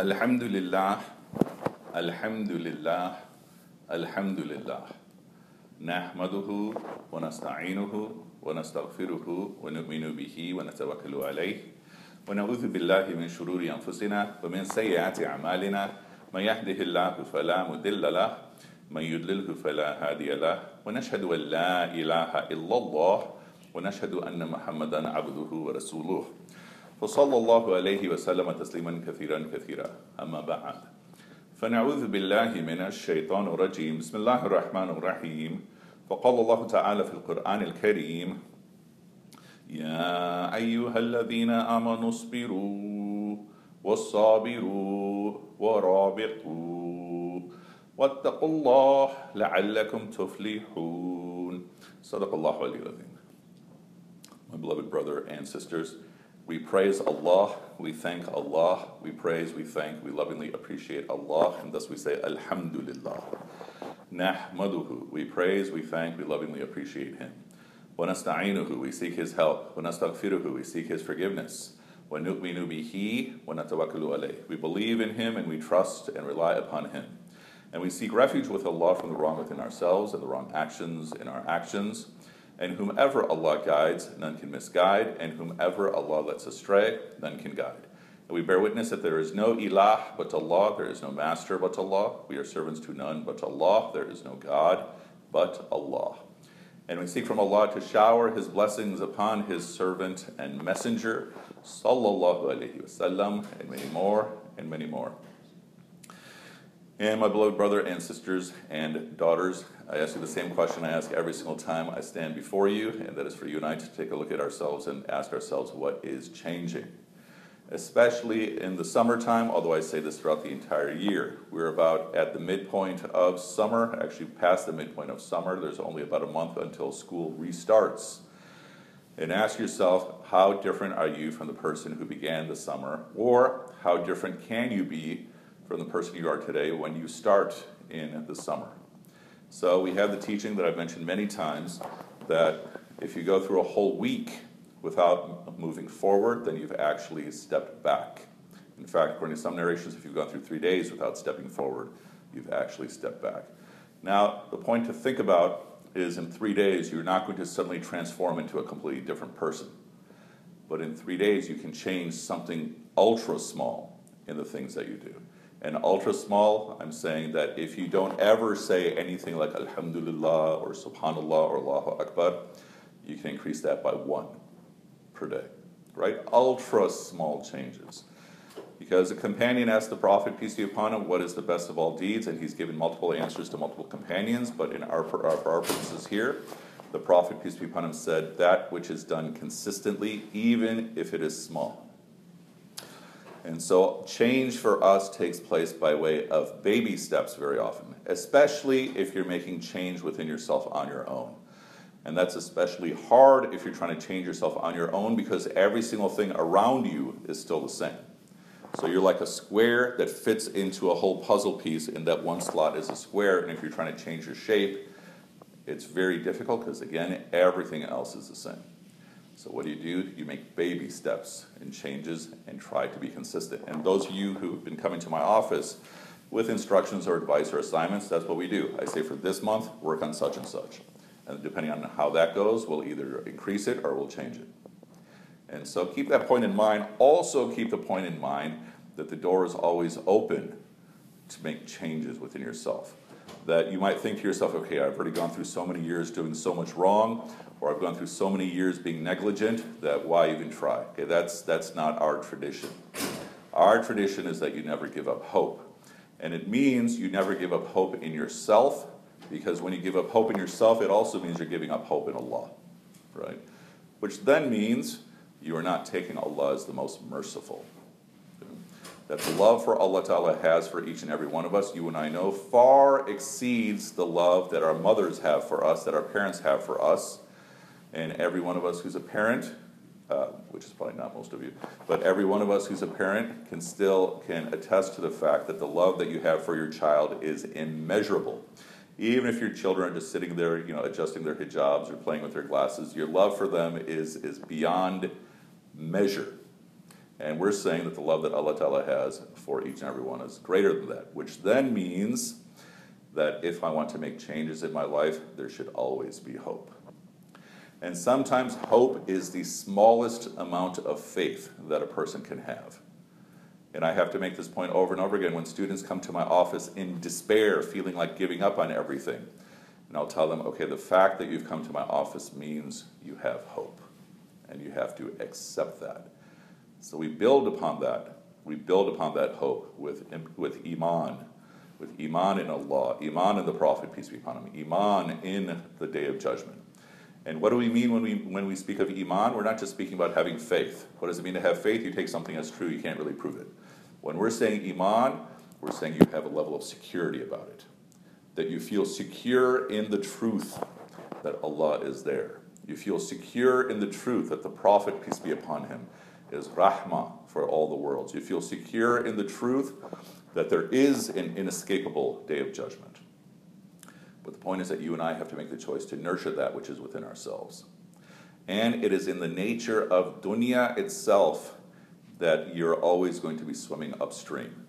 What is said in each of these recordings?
الحمد لله الحمد لله الحمد لله نحمده ونستعينه ونستغفره ونؤمن به ونتوكل عليه. ونعوذ بالله من شرور أنفسنا ومن سيئات أعمالنا. من يهده الله فلا مضل له من يضلله فلا هادي له. ونشهد أن لا إله إلا الله ونشهد أن محمدا عبده ورسوله. فصلى الله عليه وسلم تسليما كثيرا كثيرا. أما بعد فنعوذ بالله من الشيطان الرجيم. بسم الله الرحمن الرحيم. فقال الله تعالى في القرآن الكريم يا أيها الذين آمنوا اصبروا والصابروا ورابطوا واتقوا الله لعلكم تفلحون. صدق الله العظيم. My beloved brother and sisters, we praise Allah, we thank Allah, we praise, we thank, we lovingly appreciate Allah, and thus we say Alhamdulillah. Nahmaduhu, we praise, we thank, we lovingly appreciate Him. وَنَسْتَعِينُهُ, we seek His help. وَنَسْتَغْفِرُهُ, we seek His forgiveness. وَنُؤْمِنُ بِهِ وَنَتَوَكَّلُ عَلَيْهِ We believe in Him and we trust and rely upon Him. And we seek refuge with Allah from the wrong within ourselves and the wrong actions in our actions. And whomever Allah guides, none can misguide, and whomever Allah lets astray, none can guide. And we bear witness that there is no ilah but Allah, there is no master but Allah, we are servants to none but Allah, there is no God but Allah. And we seek from Allah to shower His blessings upon His servant and messenger, sallallahu alaihi wasallam, and many more, and many more. And my beloved brother and sisters and daughters, I ask you the same question I ask every single time I stand before you, and that is for you and I to take a look at ourselves and ask ourselves what is changing. Especially in the summertime, although I say this throughout the entire year. We're about at the midpoint of summer, actually past the midpoint of summer. There's only about a month until school restarts. And ask yourself, how different are you from the person who began the summer? Or how different can you be from the person you are today when you start in the summer. So we have the teaching that I've mentioned many times that if you go through a whole week without moving forward, then you've actually stepped back. In fact, according to some narrations, if you've gone through three days without stepping forward, you've actually stepped back. Now, the point to think about is in three days, you're not going to suddenly transform into a completely different person. But in three days, you can change something ultra small in the things that you do. And ultra small, I'm saying that if you don't ever say anything like Alhamdulillah or Subhanallah or Allahu Akbar, you can increase that by one per day. Right? Ultra small changes. Because a companion asked the Prophet, peace be upon him, what is the best of all deeds? And he's given multiple answers to multiple companions, but in our, our, for our purposes here, the Prophet, peace be upon him, said, that which is done consistently, even if it is small. And so change for us takes place by way of baby steps very often, especially if you're making change within yourself on your own. And that's especially hard if you're trying to change yourself on your own because every single thing around you is still the same. So you're like a square that fits into a whole puzzle piece, and that one slot is a square. And if you're trying to change your shape, it's very difficult because, again, everything else is the same. So what do you do? You make baby steps and changes and try to be consistent. And those of you who have been coming to my office with instructions or advice or assignments, that's what we do. I say for this month, work on such and such. And depending on how that goes, we'll either increase it or we'll change it. And so keep that point in mind. Also keep the point in mind that the door is always open to make changes within yourself. That you might think to yourself, okay, I've already gone through so many years doing so much wrong, or I've gone through so many years being negligent that why even try? Okay, that's, that's not our tradition. Our tradition is that you never give up hope. And it means you never give up hope in yourself, because when you give up hope in yourself, it also means you're giving up hope in Allah, right? Which then means you are not taking Allah as the most merciful. That the love for Allah Ta'ala has for each and every one of us, you and I know, far exceeds the love that our mothers have for us, that our parents have for us. And every one of us who's a parent, uh, which is probably not most of you, but every one of us who's a parent can still can attest to the fact that the love that you have for your child is immeasurable. Even if your children are just sitting there, you know, adjusting their hijabs or playing with their glasses, your love for them is, is beyond measure. And we're saying that the love that Allah Ta'ala has for each and every one is greater than that, which then means that if I want to make changes in my life, there should always be hope. And sometimes hope is the smallest amount of faith that a person can have. And I have to make this point over and over again when students come to my office in despair, feeling like giving up on everything. And I'll tell them, okay, the fact that you've come to my office means you have hope. And you have to accept that. So we build upon that. We build upon that hope with, with Iman, with Iman in Allah, Iman in the Prophet, peace be upon him, Iman in the day of judgment. And what do we mean when we, when we speak of Iman? We're not just speaking about having faith. What does it mean to have faith? You take something as true, you can't really prove it. When we're saying Iman, we're saying you have a level of security about it. That you feel secure in the truth that Allah is there. You feel secure in the truth that the Prophet, peace be upon him, is rahmah for all the worlds. You feel secure in the truth that there is an inescapable day of judgment. But the point is that you and I have to make the choice to nurture that which is within ourselves. And it is in the nature of dunya itself that you're always going to be swimming upstream.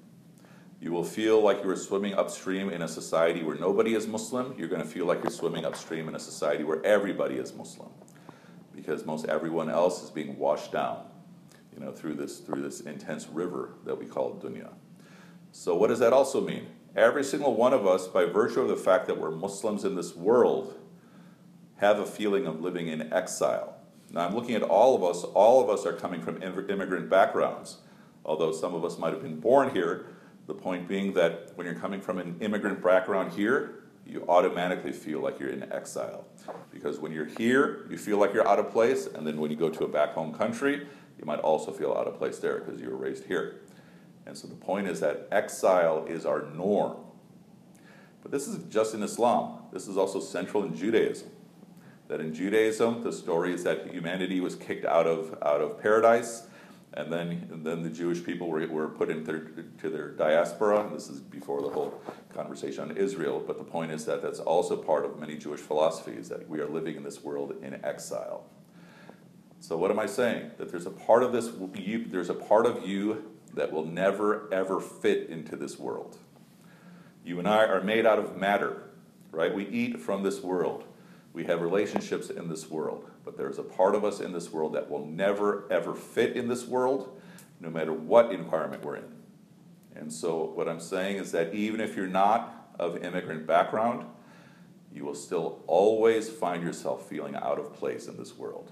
You will feel like you're swimming upstream in a society where nobody is Muslim. You're going to feel like you're swimming upstream in a society where everybody is Muslim. Because most everyone else is being washed down, you know, through this, through this intense river that we call dunya. So what does that also mean? Every single one of us, by virtue of the fact that we're Muslims in this world, have a feeling of living in exile. Now, I'm looking at all of us. All of us are coming from immigrant backgrounds, although some of us might have been born here. The point being that when you're coming from an immigrant background here, you automatically feel like you're in exile. Because when you're here, you feel like you're out of place, and then when you go to a back home country, you might also feel out of place there because you were raised here. And so the point is that exile is our norm. But this is just in Islam, this is also central in Judaism. That in Judaism, the story is that humanity was kicked out of, out of paradise, and then, and then the Jewish people were, were put into their, their diaspora. This is before the whole conversation on Israel, but the point is that that's also part of many Jewish philosophies that we are living in this world in exile. So what am I saying? That there's a part of this, you, there's a part of you that will never ever fit into this world. You and I are made out of matter, right? We eat from this world. We have relationships in this world. But there's a part of us in this world that will never ever fit in this world, no matter what environment we're in. And so, what I'm saying is that even if you're not of immigrant background, you will still always find yourself feeling out of place in this world.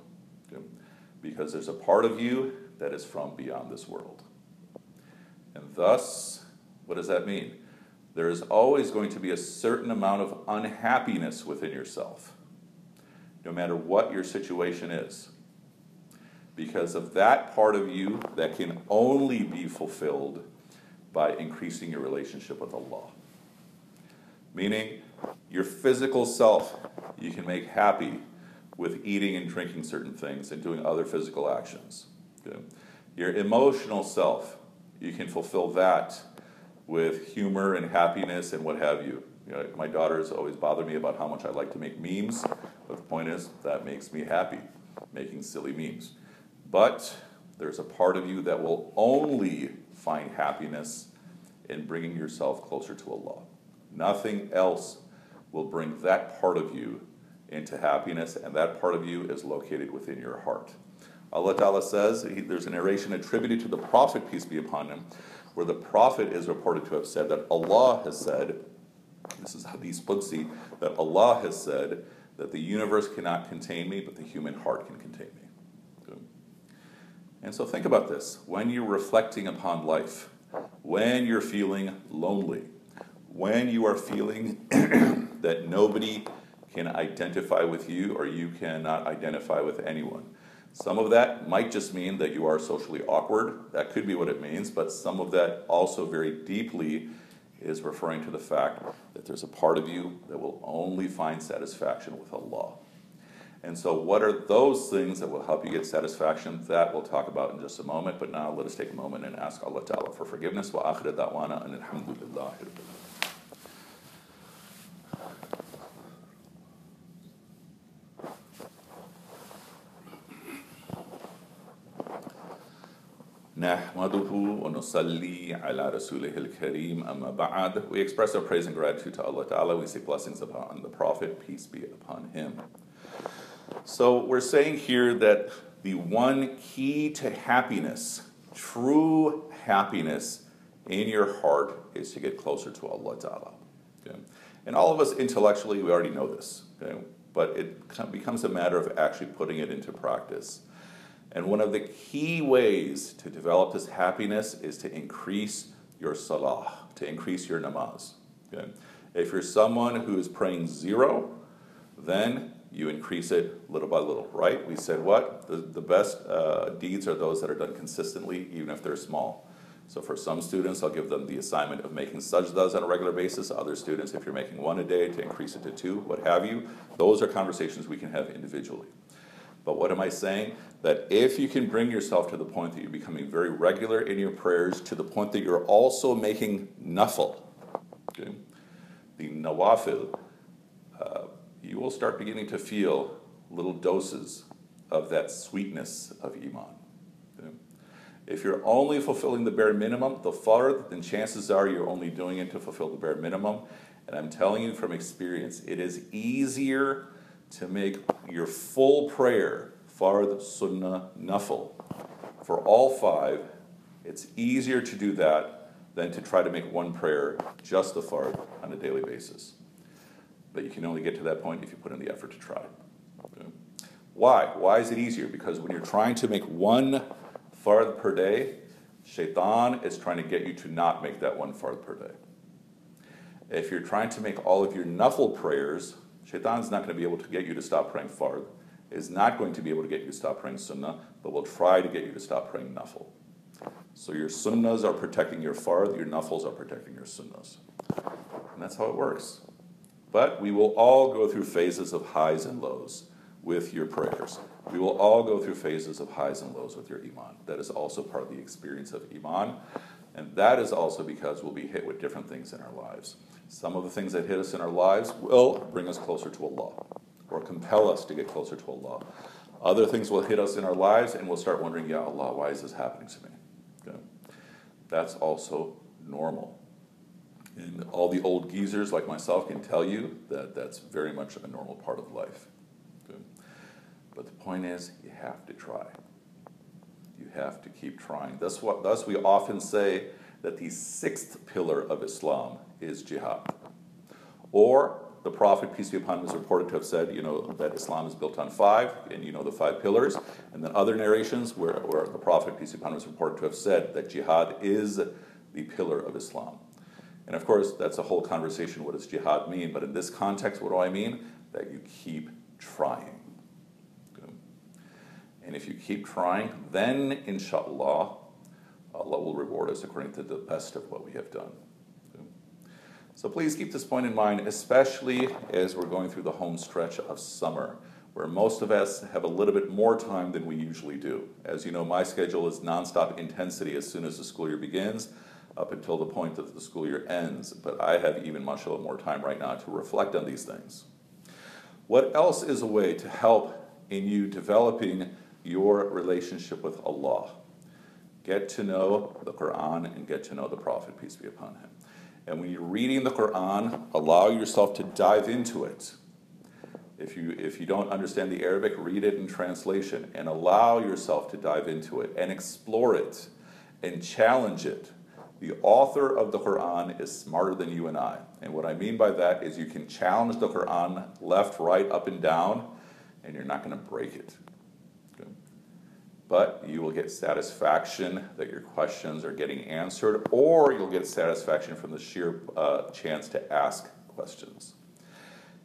Because there's a part of you that is from beyond this world. And thus, what does that mean? There is always going to be a certain amount of unhappiness within yourself, no matter what your situation is. Because of that part of you that can only be fulfilled by increasing your relationship with Allah. Meaning, your physical self you can make happy with eating and drinking certain things and doing other physical actions. Okay? Your emotional self you can fulfill that with humor and happiness and what have you. you know, my daughters always bother me about how much I like to make memes, but the point is that makes me happy, making silly memes. But there's a part of you that will only find happiness in bringing yourself closer to Allah. Nothing else will bring that part of you into happiness, and that part of you is located within your heart. Allah Ta'ala says, he, there's a narration attributed to the Prophet, peace be upon him, where the Prophet is reported to have said that Allah has said, this is Hadith Qudsi, that Allah has said that the universe cannot contain me, but the human heart can contain me. And so think about this. When you're reflecting upon life, when you're feeling lonely, when you are feeling that nobody can identify with you or you cannot identify with anyone, some of that might just mean that you are socially awkward. That could be what it means, but some of that also very deeply is referring to the fact that there's a part of you that will only find satisfaction with Allah. And so, what are those things that will help you get satisfaction? That we'll talk about in just a moment. But now, let us take a moment and ask Allah Ta'ala for forgiveness. Wa akhir da'wana and alhamdulillah. نحمده ونصلي على رسوله الكريم أما بعد. We express our praise and gratitude to Allah Ta'ala. We say blessings upon the Prophet, peace be upon him. So we're saying here that the one key to happiness, true happiness in your heart, is to get closer to Allah Ta'ala. Okay? And all of us intellectually, we already know this. Okay? But it becomes a matter of actually putting it into practice. And one of the key ways to develop this happiness is to increase your salah, to increase your namaz. Okay? If you're someone who is praying zero, then you increase it little by little, right? We said what? The, the best uh, deeds are those that are done consistently, even if they're small. So for some students, I'll give them the assignment of making sajdas on a regular basis. Other students, if you're making one a day, to increase it to two, what have you. Those are conversations we can have individually. But what am I saying? That if you can bring yourself to the point that you're becoming very regular in your prayers, to the point that you're also making nafil, okay? the nawafil, uh, you will start beginning to feel little doses of that sweetness of iman. If you're only fulfilling the bare minimum, the fard, then chances are you're only doing it to fulfill the bare minimum. And I'm telling you from experience, it is easier to make your full prayer, fard, sunnah, nafil, for all five. It's easier to do that than to try to make one prayer just the fard on a daily basis. But you can only get to that point if you put in the effort to try. Okay? Why? Why is it easier? Because when you're trying to make one fard per day, shaitan is trying to get you to not make that one fard per day. If you're trying to make all of your nafil prayers, shaitan's not going to be able to get you to stop praying fard, is not going to be able to get you to stop praying sunnah, but will try to get you to stop praying nafil. So your sunnahs are protecting your fard, your nafils are protecting your sunnahs. And that's how it works. But we will all go through phases of highs and lows with your prayers. We will all go through phases of highs and lows with your iman. That is also part of the experience of iman. And that is also because we'll be hit with different things in our lives. Some of the things that hit us in our lives will bring us closer to Allah or compel us to get closer to Allah. Other things will hit us in our lives and we'll start wondering, Ya Allah, why is this happening to me? Okay. That's also normal. And all the old geezers like myself can tell you that that's very much a normal part of life. Good. But the point is, you have to try. You have to keep trying. What, thus, we often say that the sixth pillar of Islam is jihad. Or the Prophet, peace be upon him, is reported to have said, you know, that Islam is built on five, and you know the five pillars. And then other narrations where, where the Prophet, peace be upon him, is reported to have said that jihad is the pillar of Islam. And of course, that's a whole conversation. What does jihad mean? But in this context, what do I mean? That you keep trying. And if you keep trying, then inshallah, Allah will reward us according to the best of what we have done. So please keep this point in mind, especially as we're going through the home stretch of summer, where most of us have a little bit more time than we usually do. As you know, my schedule is nonstop intensity as soon as the school year begins up until the point that the school year ends, but I have even much more time right now to reflect on these things. What else is a way to help in you developing your relationship with Allah? Get to know the Quran and get to know the Prophet, peace be upon him. And when you're reading the Quran, allow yourself to dive into it. If you, if you don't understand the Arabic, read it in translation and allow yourself to dive into it and explore it and challenge it the author of the Quran is smarter than you and I. And what I mean by that is you can challenge the Quran left, right, up, and down, and you're not going to break it. But you will get satisfaction that your questions are getting answered, or you'll get satisfaction from the sheer uh, chance to ask questions.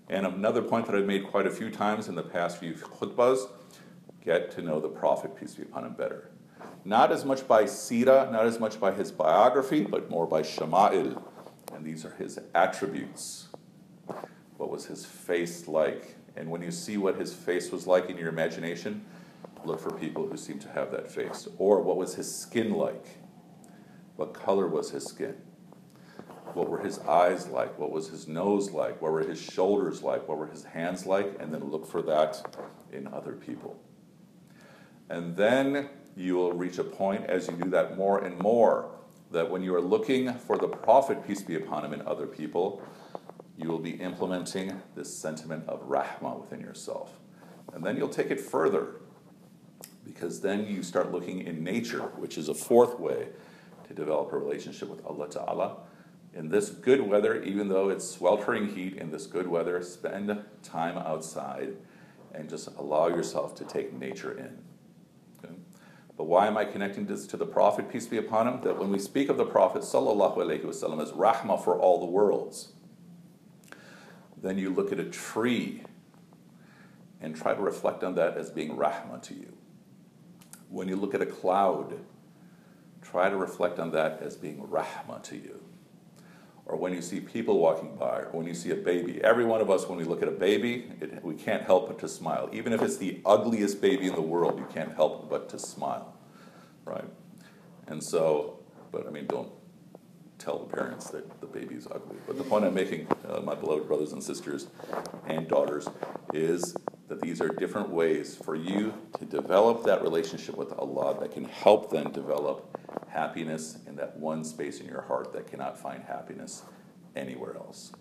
And another point that I've made quite a few times in the past few khutbahs get to know the Prophet, peace be upon him, better not as much by Sira, not as much by his biography, but more by Shama'il. And these are his attributes. What was his face like? And when you see what his face was like in your imagination, look for people who seem to have that face. Or what was his skin like? What color was his skin? What were his eyes like? What was his nose like? What were his shoulders like? What were his hands like? And then look for that in other people. And then you will reach a point as you do that more and more that when you are looking for the Prophet, peace be upon him, in other people, you will be implementing this sentiment of rahmah within yourself. And then you'll take it further because then you start looking in nature, which is a fourth way to develop a relationship with Allah Ta'ala. In this good weather, even though it's sweltering heat, in this good weather, spend time outside and just allow yourself to take nature in. Okay? But why am I connecting this to the Prophet, peace be upon him? That when we speak of the Prophet sallallahu alaihi wasallam as rahmah for all the worlds, then you look at a tree and try to reflect on that as being rahmah to you. When you look at a cloud, try to reflect on that as being rahma to you. Or when you see people walking by, or when you see a baby. Every one of us, when we look at a baby, it, we can't help but to smile. Even if it's the ugliest baby in the world, you can't help but to smile, right? And so, but I mean, don't tell the parents that the baby is ugly. But the point I'm making, uh, my beloved brothers and sisters and daughters, is that these are different ways for you to develop that relationship with Allah that can help them develop happiness in that one space in your heart that cannot find happiness anywhere else.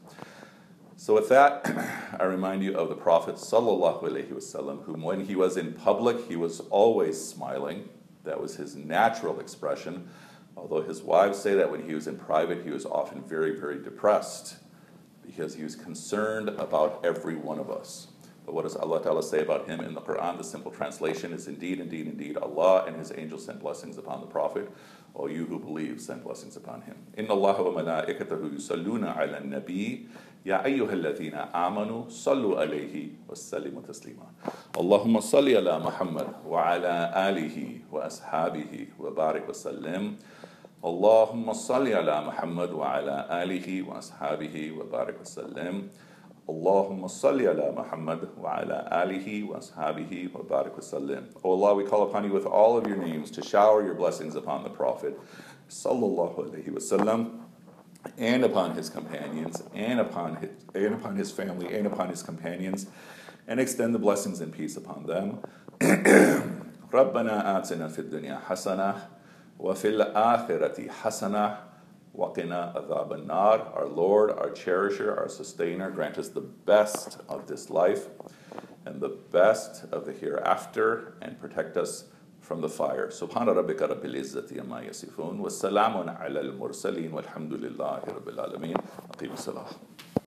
So with that, I remind you of the Prophet sallallahu alaihi wasallam, whom when he was in public, he was always smiling. That was his natural expression. Although his wives say that when he was in private, he was often very, very depressed because he was concerned about every one of us. But what does Allah Ta'ala say about him in the Quran? The simple translation is indeed, indeed, indeed, Allah and His angels sent blessings upon the Prophet. O you who believe, send blessings upon him. Inna Allah wa malaikatahu yusalluna ala nabi. Ya ayyuha alladhina amanu sallu alayhi wa sallimu taslima. Allahumma salli ala Muhammad wa ala alihi wa ashabihi wa barik wa sallim. اللهم صل على محمد وعلى آله وأصحابه وبارك وسلم اللهم صل على محمد وعلى آله وأصحابه وبارك وسلم O Allah, we call upon you with all of your names to shower your blessings upon the Prophet sallallahu alaihi wasallam and upon his companions and upon his, and upon his family and upon his companions and extend the blessings and peace upon them ربنا آتنا في الدنيا حسنة وفي الآخرة حسنة وقنا عذاب النار Our Lord, our cherisher, our sustainer, grant us the best of this life and the best of the hereafter and protect us from the fire. سبحان ربك رب العزة عما يصفون والسلام على المرسلين والحمد لله رب العالمين أقيم الصلاة